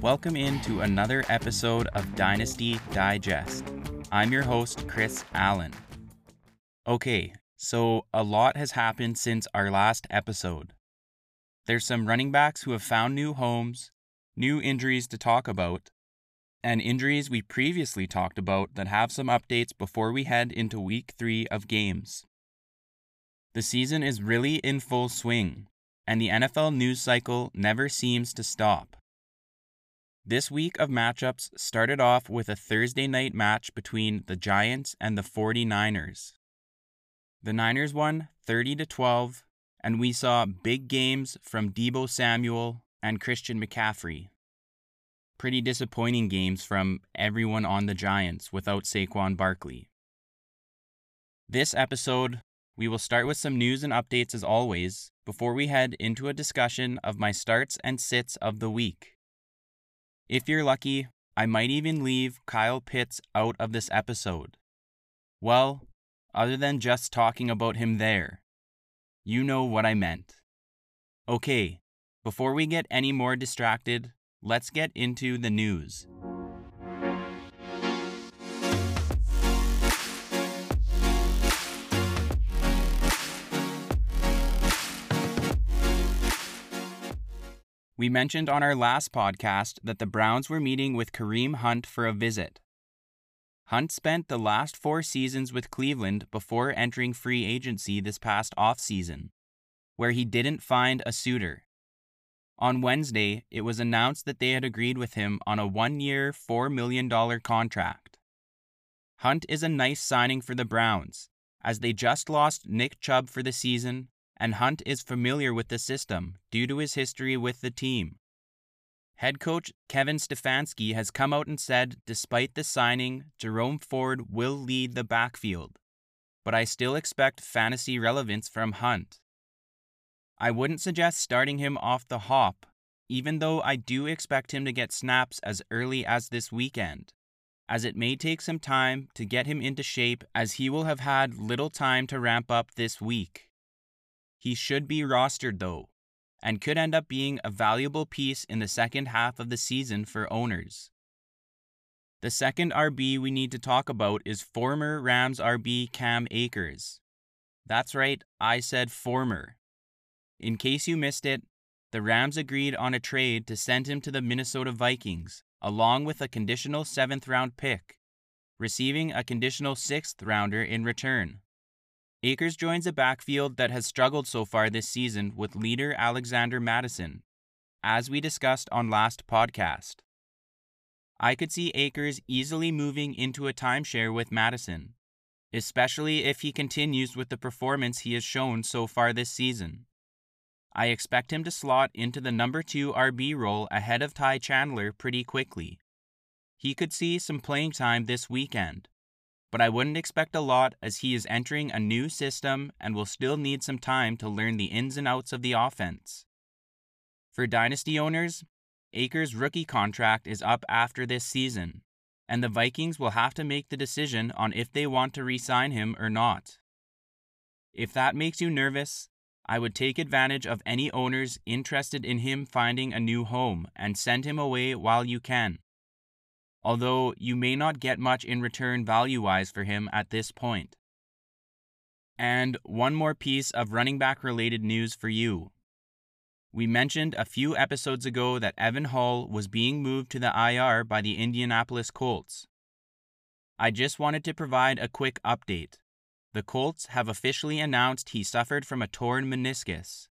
Welcome into another episode of Dynasty Digest. I'm your host, Chris Allen. Okay, so a lot has happened since our last episode. There's some running backs who have found new homes, new injuries to talk about, and injuries we previously talked about that have some updates before we head into week three of games. The season is really in full swing, and the NFL news cycle never seems to stop. This week of matchups started off with a Thursday night match between the Giants and the 49ers. The Niners won 30 to 12, and we saw big games from Deebo Samuel and Christian McCaffrey. Pretty disappointing games from everyone on the Giants without Saquon Barkley. This episode, we will start with some news and updates as always before we head into a discussion of my starts and sits of the week. If you're lucky, I might even leave Kyle Pitts out of this episode. Well, other than just talking about him there, you know what I meant. Okay, before we get any more distracted, let's get into the news. We mentioned on our last podcast that the Browns were meeting with Kareem Hunt for a visit. Hunt spent the last four seasons with Cleveland before entering free agency this past offseason, where he didn't find a suitor. On Wednesday, it was announced that they had agreed with him on a one year, $4 million contract. Hunt is a nice signing for the Browns, as they just lost Nick Chubb for the season and Hunt is familiar with the system due to his history with the team. Head coach Kevin Stefanski has come out and said despite the signing, Jerome Ford will lead the backfield, but I still expect fantasy relevance from Hunt. I wouldn't suggest starting him off the hop, even though I do expect him to get snaps as early as this weekend, as it may take some time to get him into shape as he will have had little time to ramp up this week. He should be rostered though, and could end up being a valuable piece in the second half of the season for owners. The second RB we need to talk about is former Rams RB Cam Akers. That's right, I said former. In case you missed it, the Rams agreed on a trade to send him to the Minnesota Vikings, along with a conditional seventh round pick, receiving a conditional sixth rounder in return. Akers joins a backfield that has struggled so far this season with leader Alexander Mattison, as we discussed on last podcast. I could see Akers easily moving into a timeshare with Mattison, especially if he continues with the performance he has shown so far this season. I expect him to slot into the number 2 RB role ahead of Ty Chandler pretty quickly. He could see some playing time this weekend, but I wouldn't expect a lot as he is entering a new system and will still need some time to learn the ins and outs of the offense. For Dynasty owners, Akers' rookie contract is up after this season, and the Vikings will have to make the decision on if they want to re sign him or not. If that makes you nervous, I would take advantage of any owners interested in him finding a new home and send him away while you can although you may not get much in return value wise for him at this point. And one more piece of running back related news for you. We mentioned a few episodes ago that Evan Hull was being moved to the IR by the Indianapolis Colts. I just wanted to provide a quick update. The Colts have officially announced he suffered from a torn meniscus.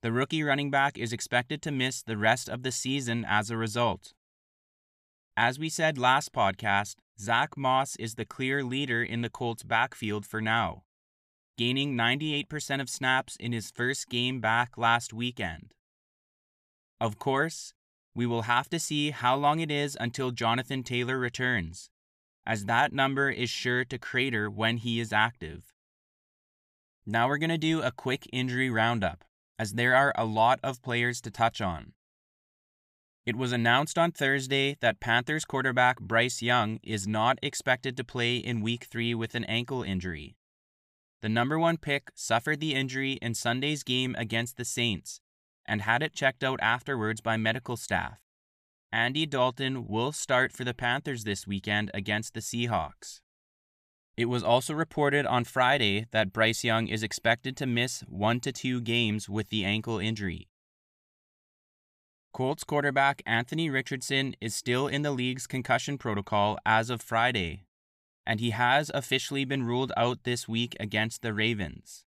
The rookie running back is expected to miss the rest of the season as a result. As we said last podcast, Zach Moss is the clear leader in the Colts backfield for now, gaining 98% of snaps in his first game back last weekend. Of course, we will have to see how long it is until Jonathan Taylor returns, as that number is sure to crater when he is active. Now we're going to do a quick injury roundup, as there are a lot of players to touch on. It was announced on Thursday that Panthers quarterback Bryce Young is not expected to play in week three with an ankle injury. The number one pick suffered the injury in Sunday's game against the Saints and had it checked out afterwards by medical staff. Andy Dalton will start for the Panthers this weekend against the Seahawks. It was also reported on Friday that Bryce Young is expected to miss one to two games with the ankle injury. Colts quarterback Anthony Richardson is still in the league's concussion protocol as of Friday, and he has officially been ruled out this week against the Ravens.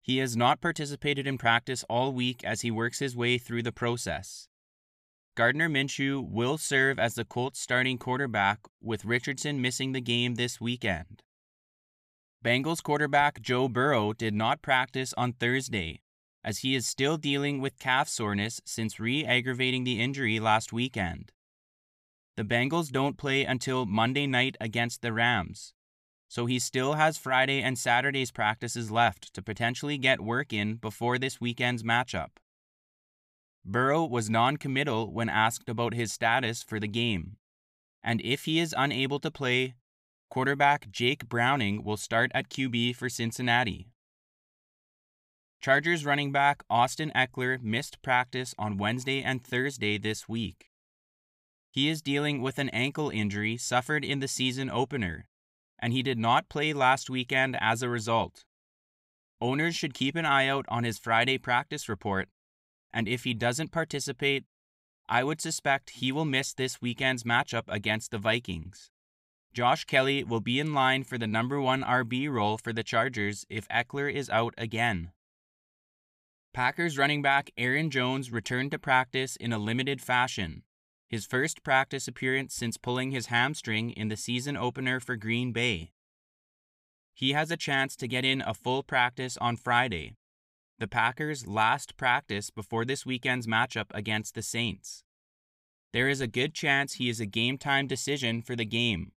He has not participated in practice all week as he works his way through the process. Gardner Minshew will serve as the Colts starting quarterback with Richardson missing the game this weekend. Bengals quarterback Joe Burrow did not practice on Thursday as he is still dealing with calf soreness since re aggravating the injury last weekend. The Bengals don't play until Monday night against the Rams, so he still has Friday and Saturday's practices left to potentially get work in before this weekend's matchup. Burrow was non committal when asked about his status for the game, and if he is unable to play, quarterback Jake Browning will start at QB for Cincinnati. Chargers running back Austin Ekeler missed practice on Wednesday and Thursday this week. He is dealing with an ankle injury suffered in the season opener, and he did not play last weekend as a result. Owners should keep an eye out on his Friday practice report, and if he doesn't participate, I would suspect he will miss this weekend's matchup against the Vikings. Josh Kelley will be in line for the number one RB role for the Chargers if Ekeler is out again. Packers running back Aaron Jones returned to practice in a limited fashion, his first practice appearance since pulling his hamstring in the season opener for Green Bay. He has a chance to get in a full practice on Friday, the Packers' last practice before this weekend's matchup against the Saints. There is a good chance he is a game time decision for the game,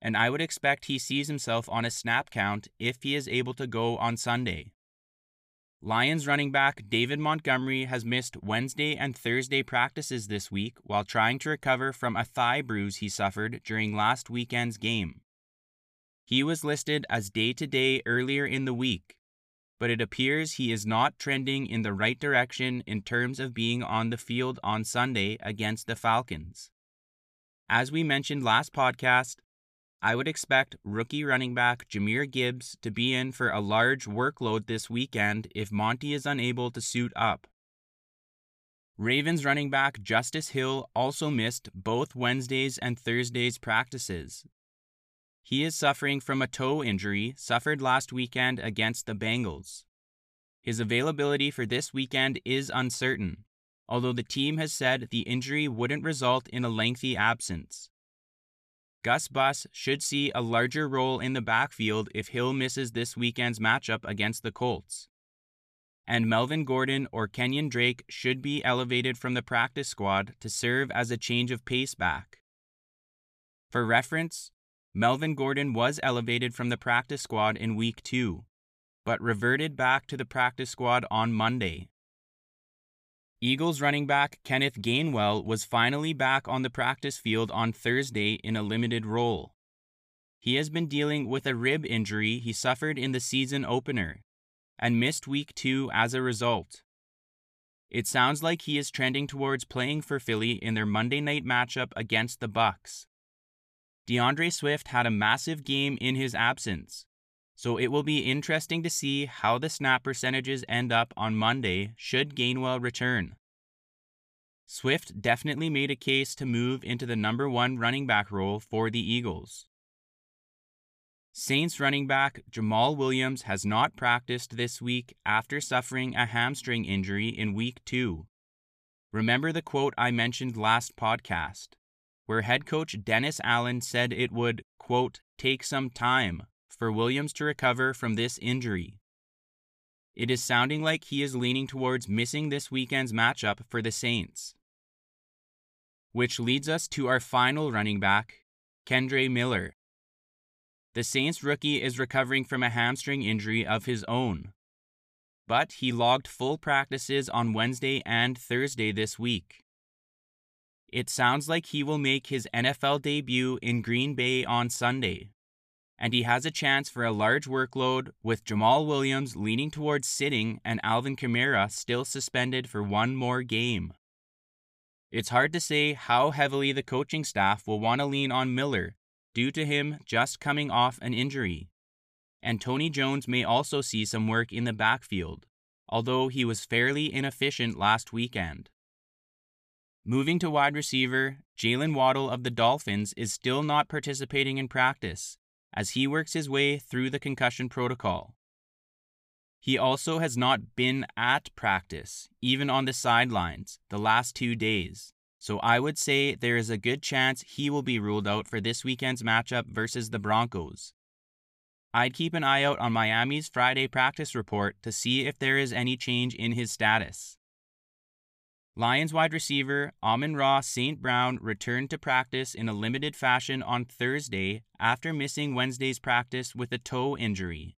and I would expect he sees himself on a snap count if he is able to go on Sunday. Lions running back David Montgomery has missed Wednesday and Thursday practices this week while trying to recover from a thigh bruise he suffered during last weekend's game. He was listed as day to day earlier in the week, but it appears he is not trending in the right direction in terms of being on the field on Sunday against the Falcons. As we mentioned last podcast, I would expect rookie running back Jahmyr Gibbs to be in for a large workload this weekend if Monty is unable to suit up. Ravens running back Justice Hill also missed both Wednesday's and Thursday's practices. He is suffering from a toe injury suffered last weekend against the Bengals. His availability for this weekend is uncertain, although the team has said the injury wouldn't result in a lengthy absence. Gus Bus should see a larger role in the backfield if Hill misses this weekend's matchup against the Colts. And Melvin Gordon or Kenyan Drake should be elevated from the practice squad to serve as a change of pace back. For reference, Melvin Gordon was elevated from the practice squad in week 2, but reverted back to the practice squad on Monday. Eagles running back Kenneth Gainwell was finally back on the practice field on Thursday in a limited role. He has been dealing with a rib injury he suffered in the season opener and missed week 2 as a result. It sounds like he is trending towards playing for Philly in their Monday night matchup against the Bucks. D'Andre Swift had a massive game in his absence, so it will be interesting to see how the snap percentages end up on Monday should Gainwell return. Swift definitely made a case to move into the number one running back role for the Eagles. Saints running back Jamaal Williams has not practiced this week after suffering a hamstring injury in week two. Remember the quote I mentioned last podcast, where head coach Dennis Allen said it would, quote, take some time for Williams to recover from this injury. It is sounding like he is leaning towards missing this weekend's matchup for the Saints. Which leads us to our final running back, Kendre Miller. The Saints rookie is recovering from a hamstring injury of his own, but he logged full practices on Wednesday and Thursday this week. It sounds like he will make his NFL debut in Green Bay on Sunday and he has a chance for a large workload with Jamaal Williams leaning towards sitting and Alvin Kamara still suspended for one more game. It's hard to say how heavily the coaching staff will want to lean on Miller due to him just coming off an injury. And Tony Jones may also see some work in the backfield, although he was fairly inefficient last weekend. Moving to wide receiver, Jaylen Waddle of the Dolphins is still not participating in practice as he works his way through the concussion protocol. He also has not been at practice, even on the sidelines, the last two days. So I would say there is a good chance he will be ruled out for this weekend's matchup versus the Broncos. I'd keep an eye out on Miami's Friday practice report to see if there is any change in his status. Lions wide receiver Amon-Ra St. Brown returned to practice in a limited fashion on Thursday after missing Wednesday's practice with a toe injury.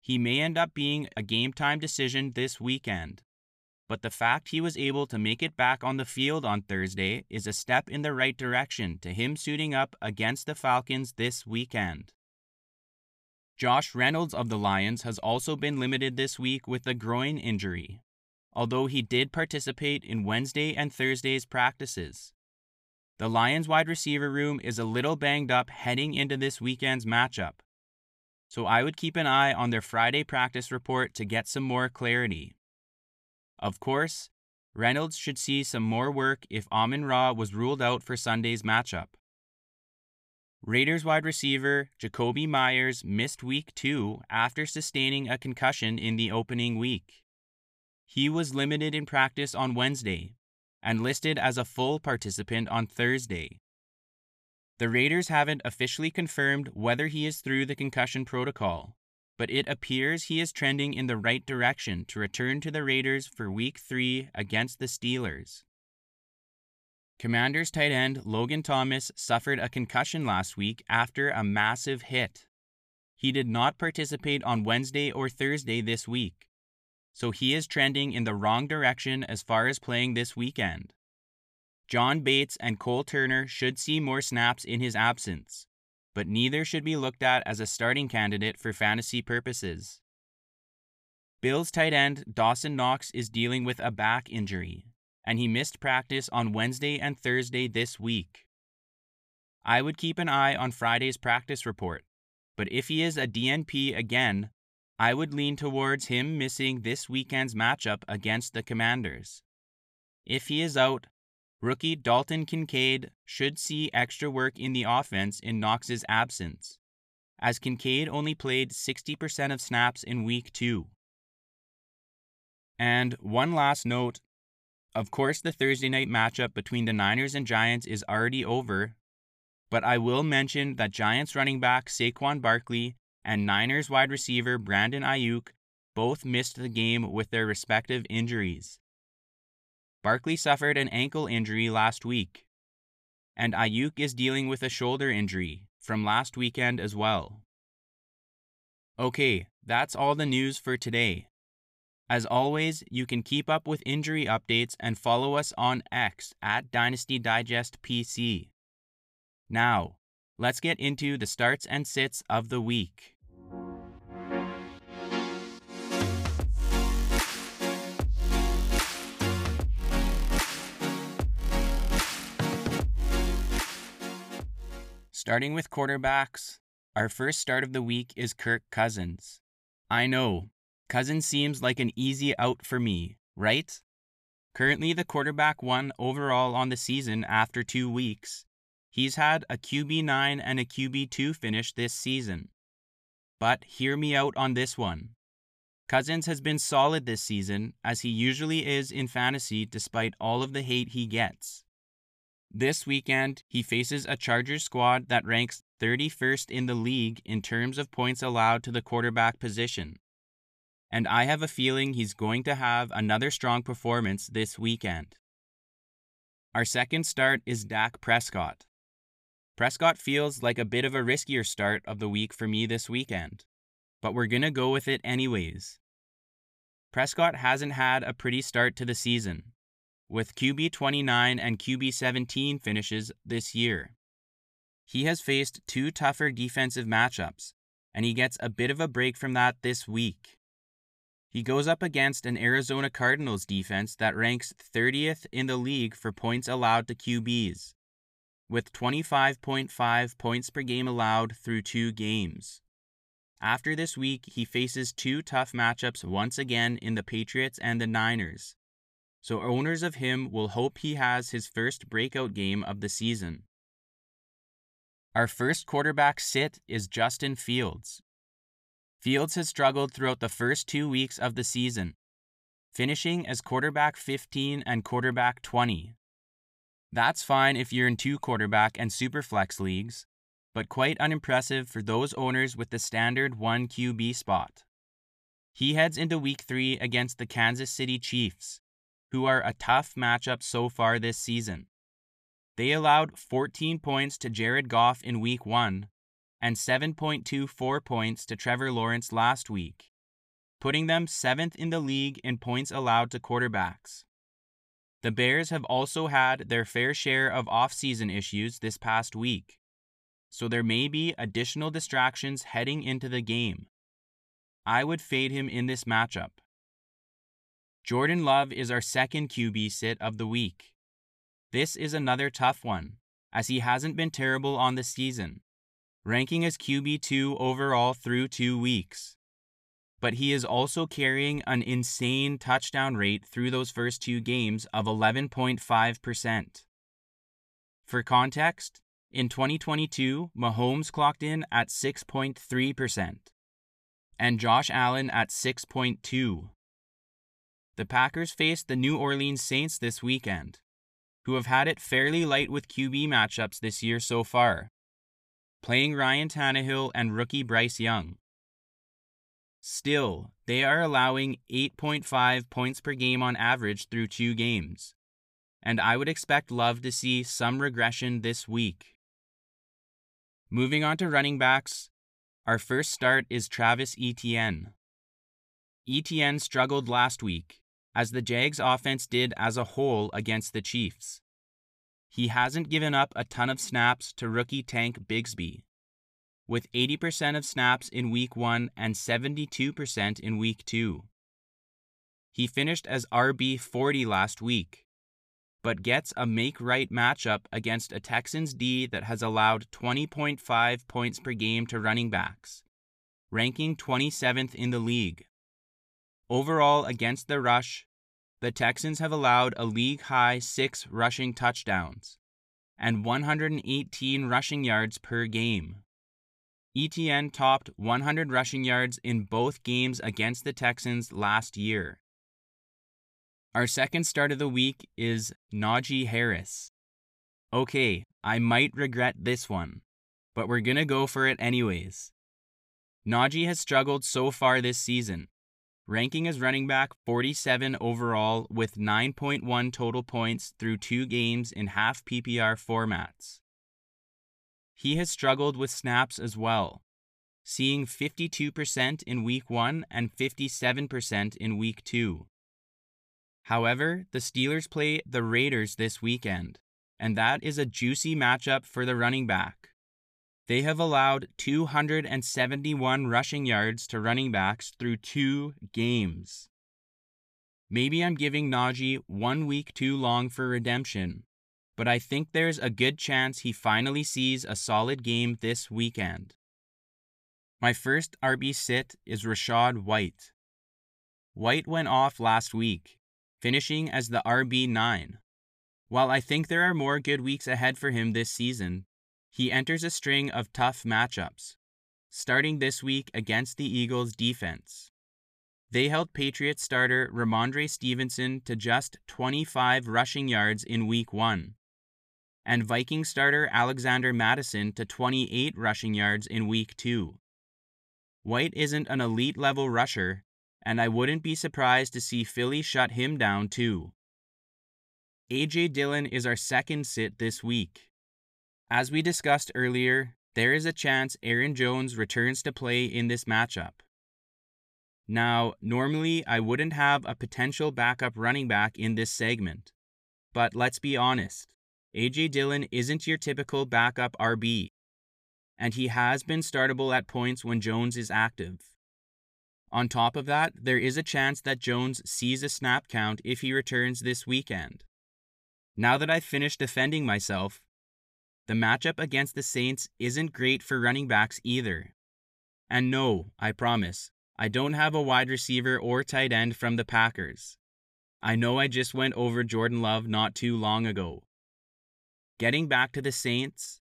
He may end up being a game time decision this weekend, but the fact he was able to make it back on the field on Thursday is a step in the right direction to him suiting up against the Falcons this weekend. Josh Reynolds of the Lions has also been limited this week with a groin injury although he did participate in Wednesday and Thursday's practices. The Lions wide receiver room is a little banged up heading into this weekend's matchup, so I would keep an eye on their Friday practice report to get some more clarity. Of course, Reynolds should see some more work if Amon Ra was ruled out for Sunday's matchup. Raiders wide receiver Jakobi Meyers missed week two after sustaining a concussion in the opening week. He was limited in practice on Wednesday and listed as a full participant on Thursday. The Raiders haven't officially confirmed whether he is through the concussion protocol, but it appears he is trending in the right direction to return to the Raiders for Week 3 against the Steelers. Commanders tight end Logan Thomas suffered a concussion last week after a massive hit. He did not participate on Wednesday or Thursday this week, so he is trending in the wrong direction as far as playing this weekend. John Bates and Cole Turner should see more snaps in his absence, but neither should be looked at as a starting candidate for fantasy purposes. Bills tight end Dawson Knox is dealing with a back injury, and he missed practice on Wednesday and Thursday this week. I would keep an eye on Friday's practice report, but if he is a DNP again, I would lean towards him missing this weekend's matchup against the Commanders. If he is out, rookie Dalton Kincaid should see extra work in the offense in Knox's absence, as Kincaid only played 60% of snaps in week 2. And one last note of course, the Thursday night matchup between the Niners and Giants is already over, but I will mention that Giants running back Saquon Barkley and Niners wide receiver Brandon Aiyuk both missed the game with their respective injuries. Barkley suffered an ankle injury last week, and Aiyuk is dealing with a shoulder injury from last weekend as well. Okay, that's all the news for today. As always, you can keep up with injury updates and follow us on X at Dynasty Digest PC. Now, let's get into the starts and sits of the week. Starting with quarterbacks, our first start of the week is Kirk Cousins. I know, Cousins seems like an easy out for me, right? Currently the quarterback one overall on the season after two weeks. He's had a QB9 and a QB2 finish this season. But hear me out on this one. Cousins has been solid this season, as he usually is in fantasy despite all of the hate he gets. This weekend, he faces a Chargers squad that ranks 31st in the league in terms of points allowed to the quarterback position. And I have a feeling he's going to have another strong performance this weekend. Our second start is Dak Prescott. Prescott feels like a bit of a riskier start of the week for me this weekend, but we're going to go with it anyways. Prescott hasn't had a pretty start to the season, with QB 29 and QB 17 finishes this year. He has faced two tougher defensive matchups, and he gets a bit of a break from that this week. He goes up against an Arizona Cardinals defense that ranks 30th in the league for points allowed to QBs, with 25.5 points per game allowed through two games. After this week, he faces two tough matchups once again in the Patriots and the Niners, so owners of him will hope he has his first breakout game of the season. Our first quarterback sit is Justin Fields, Fields has struggled throughout the first two weeks of the season, finishing as quarterback 15 and quarterback 20. That's fine if you're in two quarterback and superflex leagues, but quite unimpressive for those owners with the standard 1 QB spot. He heads into week 3 against the Kansas City Chiefs, who are a tough matchup so far this season. They allowed 14 points to Jared Goff in week 1 and 7.24 points to Trevor Lawrence last week, putting them seventh in the league in points allowed to quarterbacks. The Bears have also had their fair share of offseason issues this past week, so there may be additional distractions heading into the game. I would fade him in this matchup. Jordan Love is our second QB sit of the week. This is another tough one, as he hasn't been terrible on the season, ranking as QB2 overall through two weeks. But he is also carrying an insane touchdown rate through those first two games of 11.5%. For context, in 2022, Mahomes clocked in at 6.3%, and Josh Allen at 6.2. The Packers faced the New Orleans Saints this weekend, who have had it fairly light with QB matchups this year so far, playing Ryan Tannehill and rookie Bryce Young. Still, they are allowing 8.5 points per game on average through two games, and I would expect Love to see some regression this week. Moving on to running backs, our first start is Travis Etienne. Etienne struggled last week, as the Jags offense did as a whole against the Chiefs he hasn't given up a ton of snaps to rookie Tank Bigsby, with 80% of snaps in week 1 and 72% in week 2. He finished as RB 40 last week, but gets a make right matchup against a Texans D that has allowed 20.5 points per game to running backs, ranking 27th in the league. Overall, against the rush, the Texans have allowed a league high six rushing touchdowns and 118 rushing yards per game. Etienne topped 100 rushing yards in both games against the Texans last year. Our second start of the week is Najee Harris. Okay, I might regret this one, but we're gonna go for it anyways. Najee has struggled so far this season, ranking as running back 47 overall with 9.1 total points through two games in half PPR formats. He has struggled with snaps as well, seeing 52% in week 1 and 57% in week 2. However, the Steelers play the Raiders this weekend, and that is a juicy matchup for the running back. They have allowed 271 rushing yards to running backs through two games. Maybe I'm giving Najee one week too long for redemption, but I think there's a good chance he finally sees a solid game this weekend. My first RB sit is Rachaad White. White went off last week, finishing as the RB9. While I think there are more good weeks ahead for him this season, he enters a string of tough matchups, starting this week against the Eagles' defense. They held Patriots starter Rhamondre Stevenson to just 25 rushing yards in week 1, and Viking starter Alexander Mattison to 28 rushing yards in week 2. White isn't an elite level rusher, and I wouldn't be surprised to see Philly shut him down too. AJ Dillon is our second sit this week. As we discussed earlier, there is a chance Aaron Jones returns to play in this matchup. Now, normally I wouldn't have a potential backup running back in this segment, but let's be honest, AJ Dillon isn't your typical backup RB, and he has been startable at points when Jones is active. On top of that, there is a chance that Jones sees a snap count if he returns this weekend. Now that I've finished defending myself, the matchup against the Saints isn't great for running backs either. And no, I promise, I don't have a wide receiver or tight end from the Packers. I know I just went over Jordan Love not too long ago. Getting back to the Saints,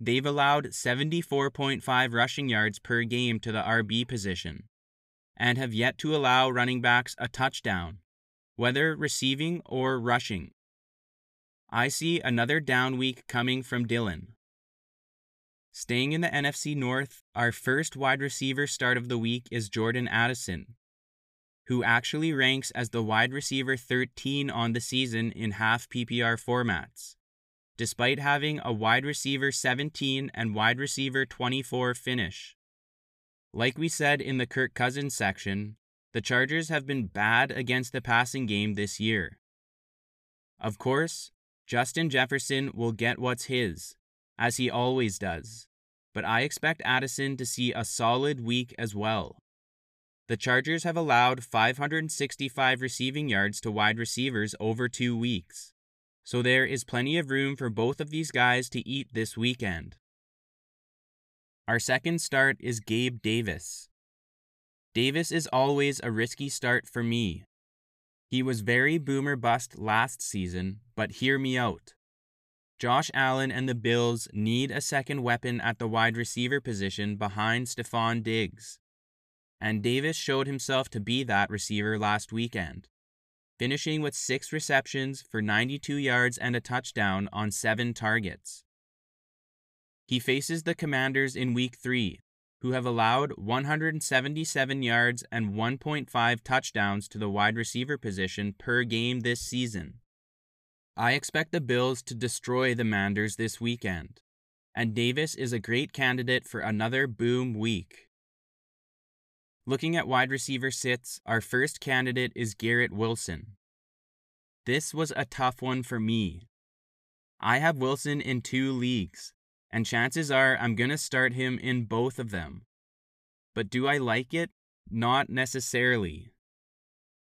they've allowed 74.5 rushing yards per game to the RB position and have yet to allow running backs a touchdown, whether receiving or rushing. I see another down week coming from Dillon. Staying in the NFC North, our first wide receiver start of the week is Jordan Addison, who actually ranks as the wide receiver 13 on the season in half PPR formats, despite having a wide receiver 17 and wide receiver 24 finish. Like we said in the Kirk Cousins section, the Chargers have been bad against the passing game this year. Of course, Justin Jefferson will get what's his, as he always does, but I expect Addison to see a solid week as well. The Chargers have allowed 565 receiving yards to wide receivers over two weeks, so there is plenty of room for both of these guys to eat this weekend. Our second start is Gabe Davis. Davis is always a risky start for me. He was very boomer bust last season, but hear me out. Josh Allen and the Bills need a second weapon at the wide receiver position behind Stefon Diggs. And Davis showed himself to be that receiver last weekend, finishing with six receptions for 92 yards and a touchdown on seven targets. He faces the Commanders in Week 3, who have allowed 177 yards and 1.5 touchdowns to the wide receiver position per game this season. I expect the Bills to destroy the Manders this weekend, and Davis is a great candidate for another boom week. Looking at wide receiver sits, our first candidate is Garrett Wilson. This was a tough one for me. I have Wilson in two leagues, and chances are I'm going to start him in both of them. But do I like it? Not necessarily.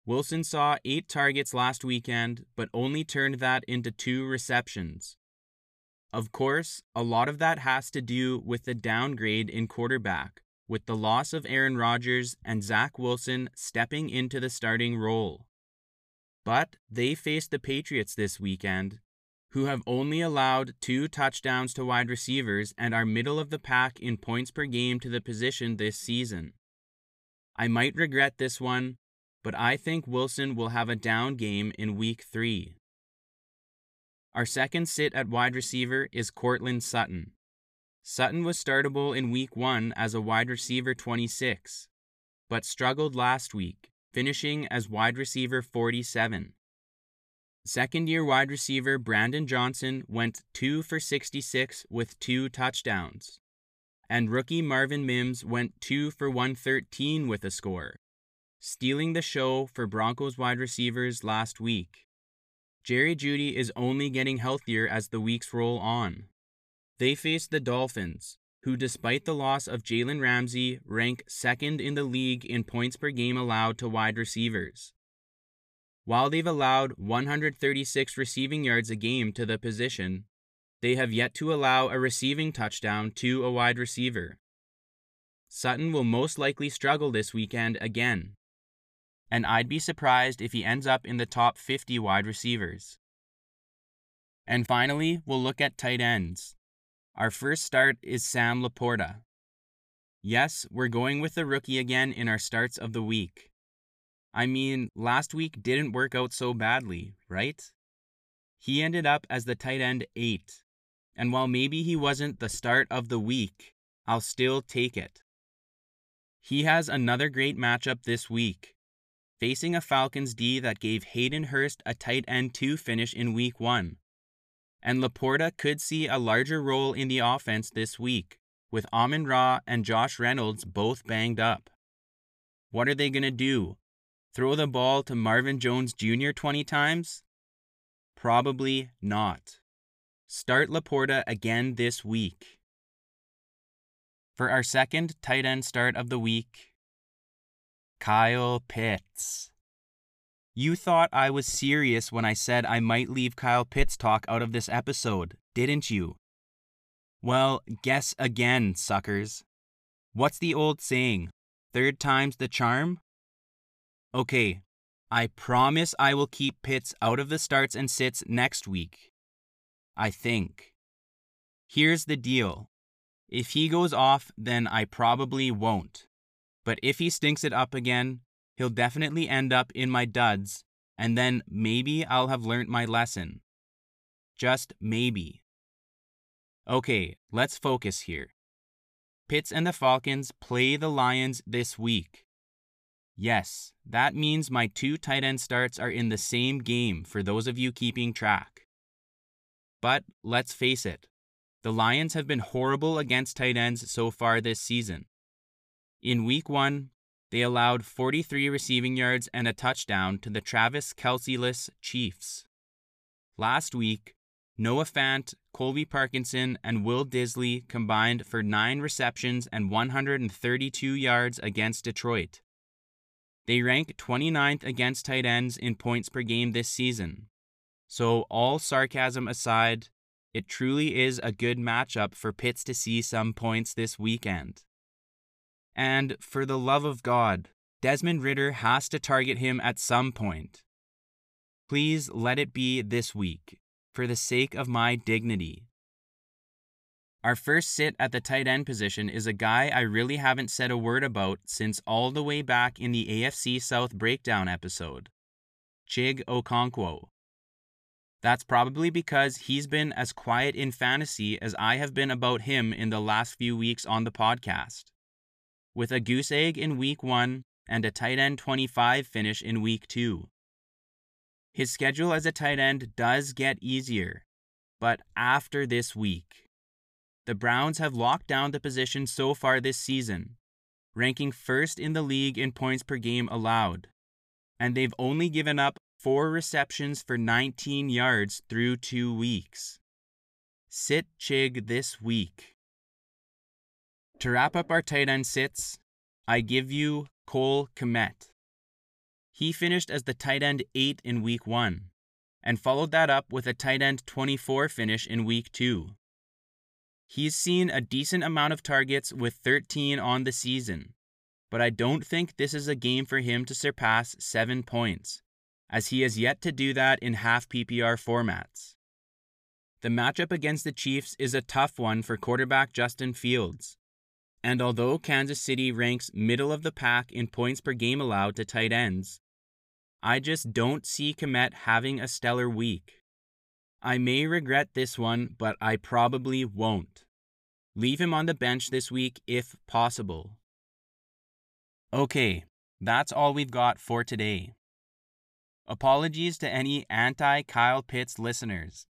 Wilson saw eight targets last weekend, but only turned that into two receptions. Of course, a lot of that has to do with the downgrade in quarterback, with the loss of Aaron Rodgers and Zach Wilson stepping into the starting role. But they faced the Patriots this weekend, who have only allowed two touchdowns to wide receivers and are middle of the pack in points per game to the position this season. I might regret this one, but I think Wilson will have a down game in week three. Our second sit at wide receiver is Courtland Sutton. Sutton was startable in week one as a wide receiver 26, but struggled last week, finishing as wide receiver 47. Second year wide receiver Brandon Johnson went 2 for 66 with two touchdowns. And rookie Marvin Mims went 2 for 113 with a score, stealing the show for Broncos wide receivers last week. Jerry Jeudy is only getting healthier as the weeks roll on. They face the Dolphins, who, despite the loss of Jalen Ramsey, rank second in the league in points per game allowed to wide receivers. While they've allowed 136 receiving yards a game to the position, they have yet to allow a receiving touchdown to a wide receiver. Sutton will most likely struggle this weekend again, and I'd be surprised if he ends up in the top 50 wide receivers. And finally, we'll look at tight ends. Our first start is Sam Laporta. Yes, we're going with the rookie again in our starts of the week. I mean, last week didn't work out so badly, right? He ended up as the tight end 8. And while maybe he wasn't the start of the week, I'll still take it. He has another great matchup this week, facing a Falcons D that gave Hayden Hurst a tight end 2 finish in week 1. And Laporta could see a larger role in the offense this week, with Amon Ra and Josh Reynolds both banged up. What are they going to do? Throw the ball to Marvin Jones Jr. 20 times? Probably not. Start Laporta again this week. For our second tight end start of the week, Kyle Pitts. You thought I was serious when I said I might leave Kyle Pitts talk out of this episode, didn't you? Well, guess again, suckers. What's the old saying? Third time's the charm? Okay, I promise I will keep Pitts out of the starts and sits next week. I think. Here's the deal if he goes off, then I probably won't. But if he stinks it up again, he'll definitely end up in my duds, and then maybe I'll have learnt my lesson. Just maybe. Okay, let's focus here. Pitts and the Falcons play the Lions this week. Yes, that means my two tight end starts are in the same game for those of you keeping track. But let's face it, the Lions have been horrible against tight ends so far this season. In week one, they allowed 43 receiving yards and a touchdown to the Travis Kelce-less Chiefs. Last week, Noah Fant, Colby Parkinson, and Will Dissly combined for 9 receptions and 132 yards against Detroit. They rank 29th against tight ends in points per game this season. So, all sarcasm aside, it truly is a good matchup for Pitts to see some points this weekend. And for the love of God, Desmond Ridder has to target him at some point. Please let it be this week, for the sake of my dignity. Our first sit at the tight end position is a guy I really haven't said a word about since all the way back in the AFC South breakdown episode Chig Okonkwo. That's probably because he's been as quiet in fantasy as I have been about him in the last few weeks on the podcast. With a goose egg in week one and a tight end 25 finish in week two. His schedule as a tight end does get easier, but after this week, the Browns have locked down the position so far this season, ranking first in the league in points per game allowed, and they've only given up four receptions for 19 yards through two weeks. Sit Chig this week. To wrap up our tight end sits, I give you Cole Kmet. He finished as the tight end 8 in week 1 and followed that up with a tight end 24 finish in week 2. He's seen a decent amount of targets with 13 on the season, but I don't think this is a game for him to surpass 7 points as he has yet to do that in half PPR formats. The matchup against the Chiefs is a tough one for quarterback Justin Fields. And although Kansas City ranks middle of the pack in points per game allowed to tight ends, I just don't see Kmet having a stellar week. I may regret this one, but I probably won't. Leave him on the bench this week if possible. Okay, that's all we've got for today. Apologies to any anti Kyle Pitts listeners.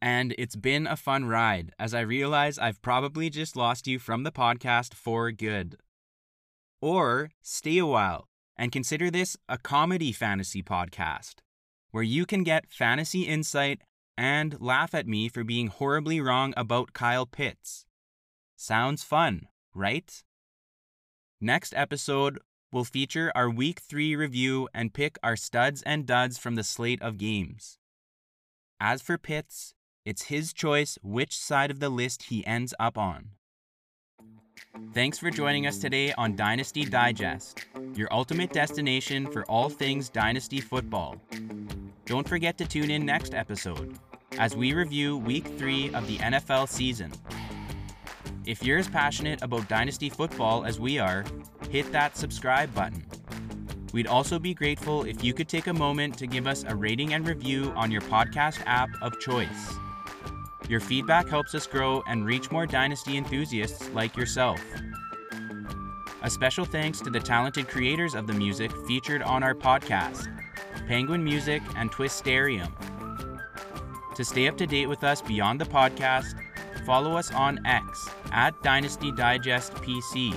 And it's been a fun ride, as I realize I've probably just lost you from the podcast for good. Or stay a while and consider this a comedy fantasy podcast, where you can get fantasy insight and laugh at me for being horribly wrong about Kyle Pitts. Sounds fun, right? Next episode, will feature our Week 3 review and pick our studs and duds from the slate of games. As for Pitts, it's his choice which side of the list he ends up on. Thanks for joining us today on Dynasty Digest, your ultimate destination for all things Dynasty football. Don't forget to tune in next episode as we review Week 3 of the NFL season. If you're as passionate about Dynasty football as we are, hit that subscribe button. We'd also be grateful if you could take a moment to give us a rating and review on your podcast app of choice. Your feedback helps us grow and reach more Dynasty enthusiasts like yourself. A special thanks to the talented creators of the music featured on our podcast Penguin Music and Twisterium. To stay up to date with us beyond the podcast, follow us on X at Dynasty Digest PC.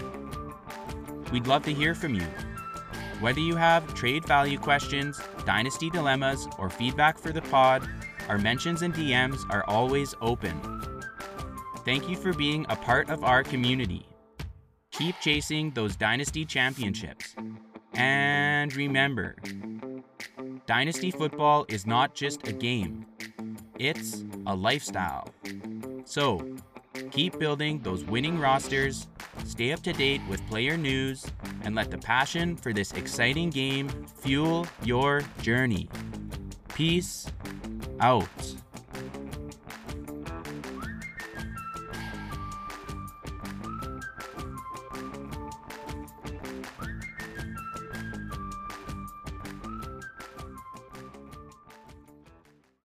We'd love to hear from you. Whether you have trade value questions, dynasty dilemmas, or feedback for the pod, our mentions and DMs are always open. Thank you for being a part of our community. Keep chasing those dynasty championships. And remember, Dynasty football is not just a game, it's a lifestyle. So, keep building those winning rosters, stay up to date with player news, and let the passion for this exciting game fuel your journey. Peace out.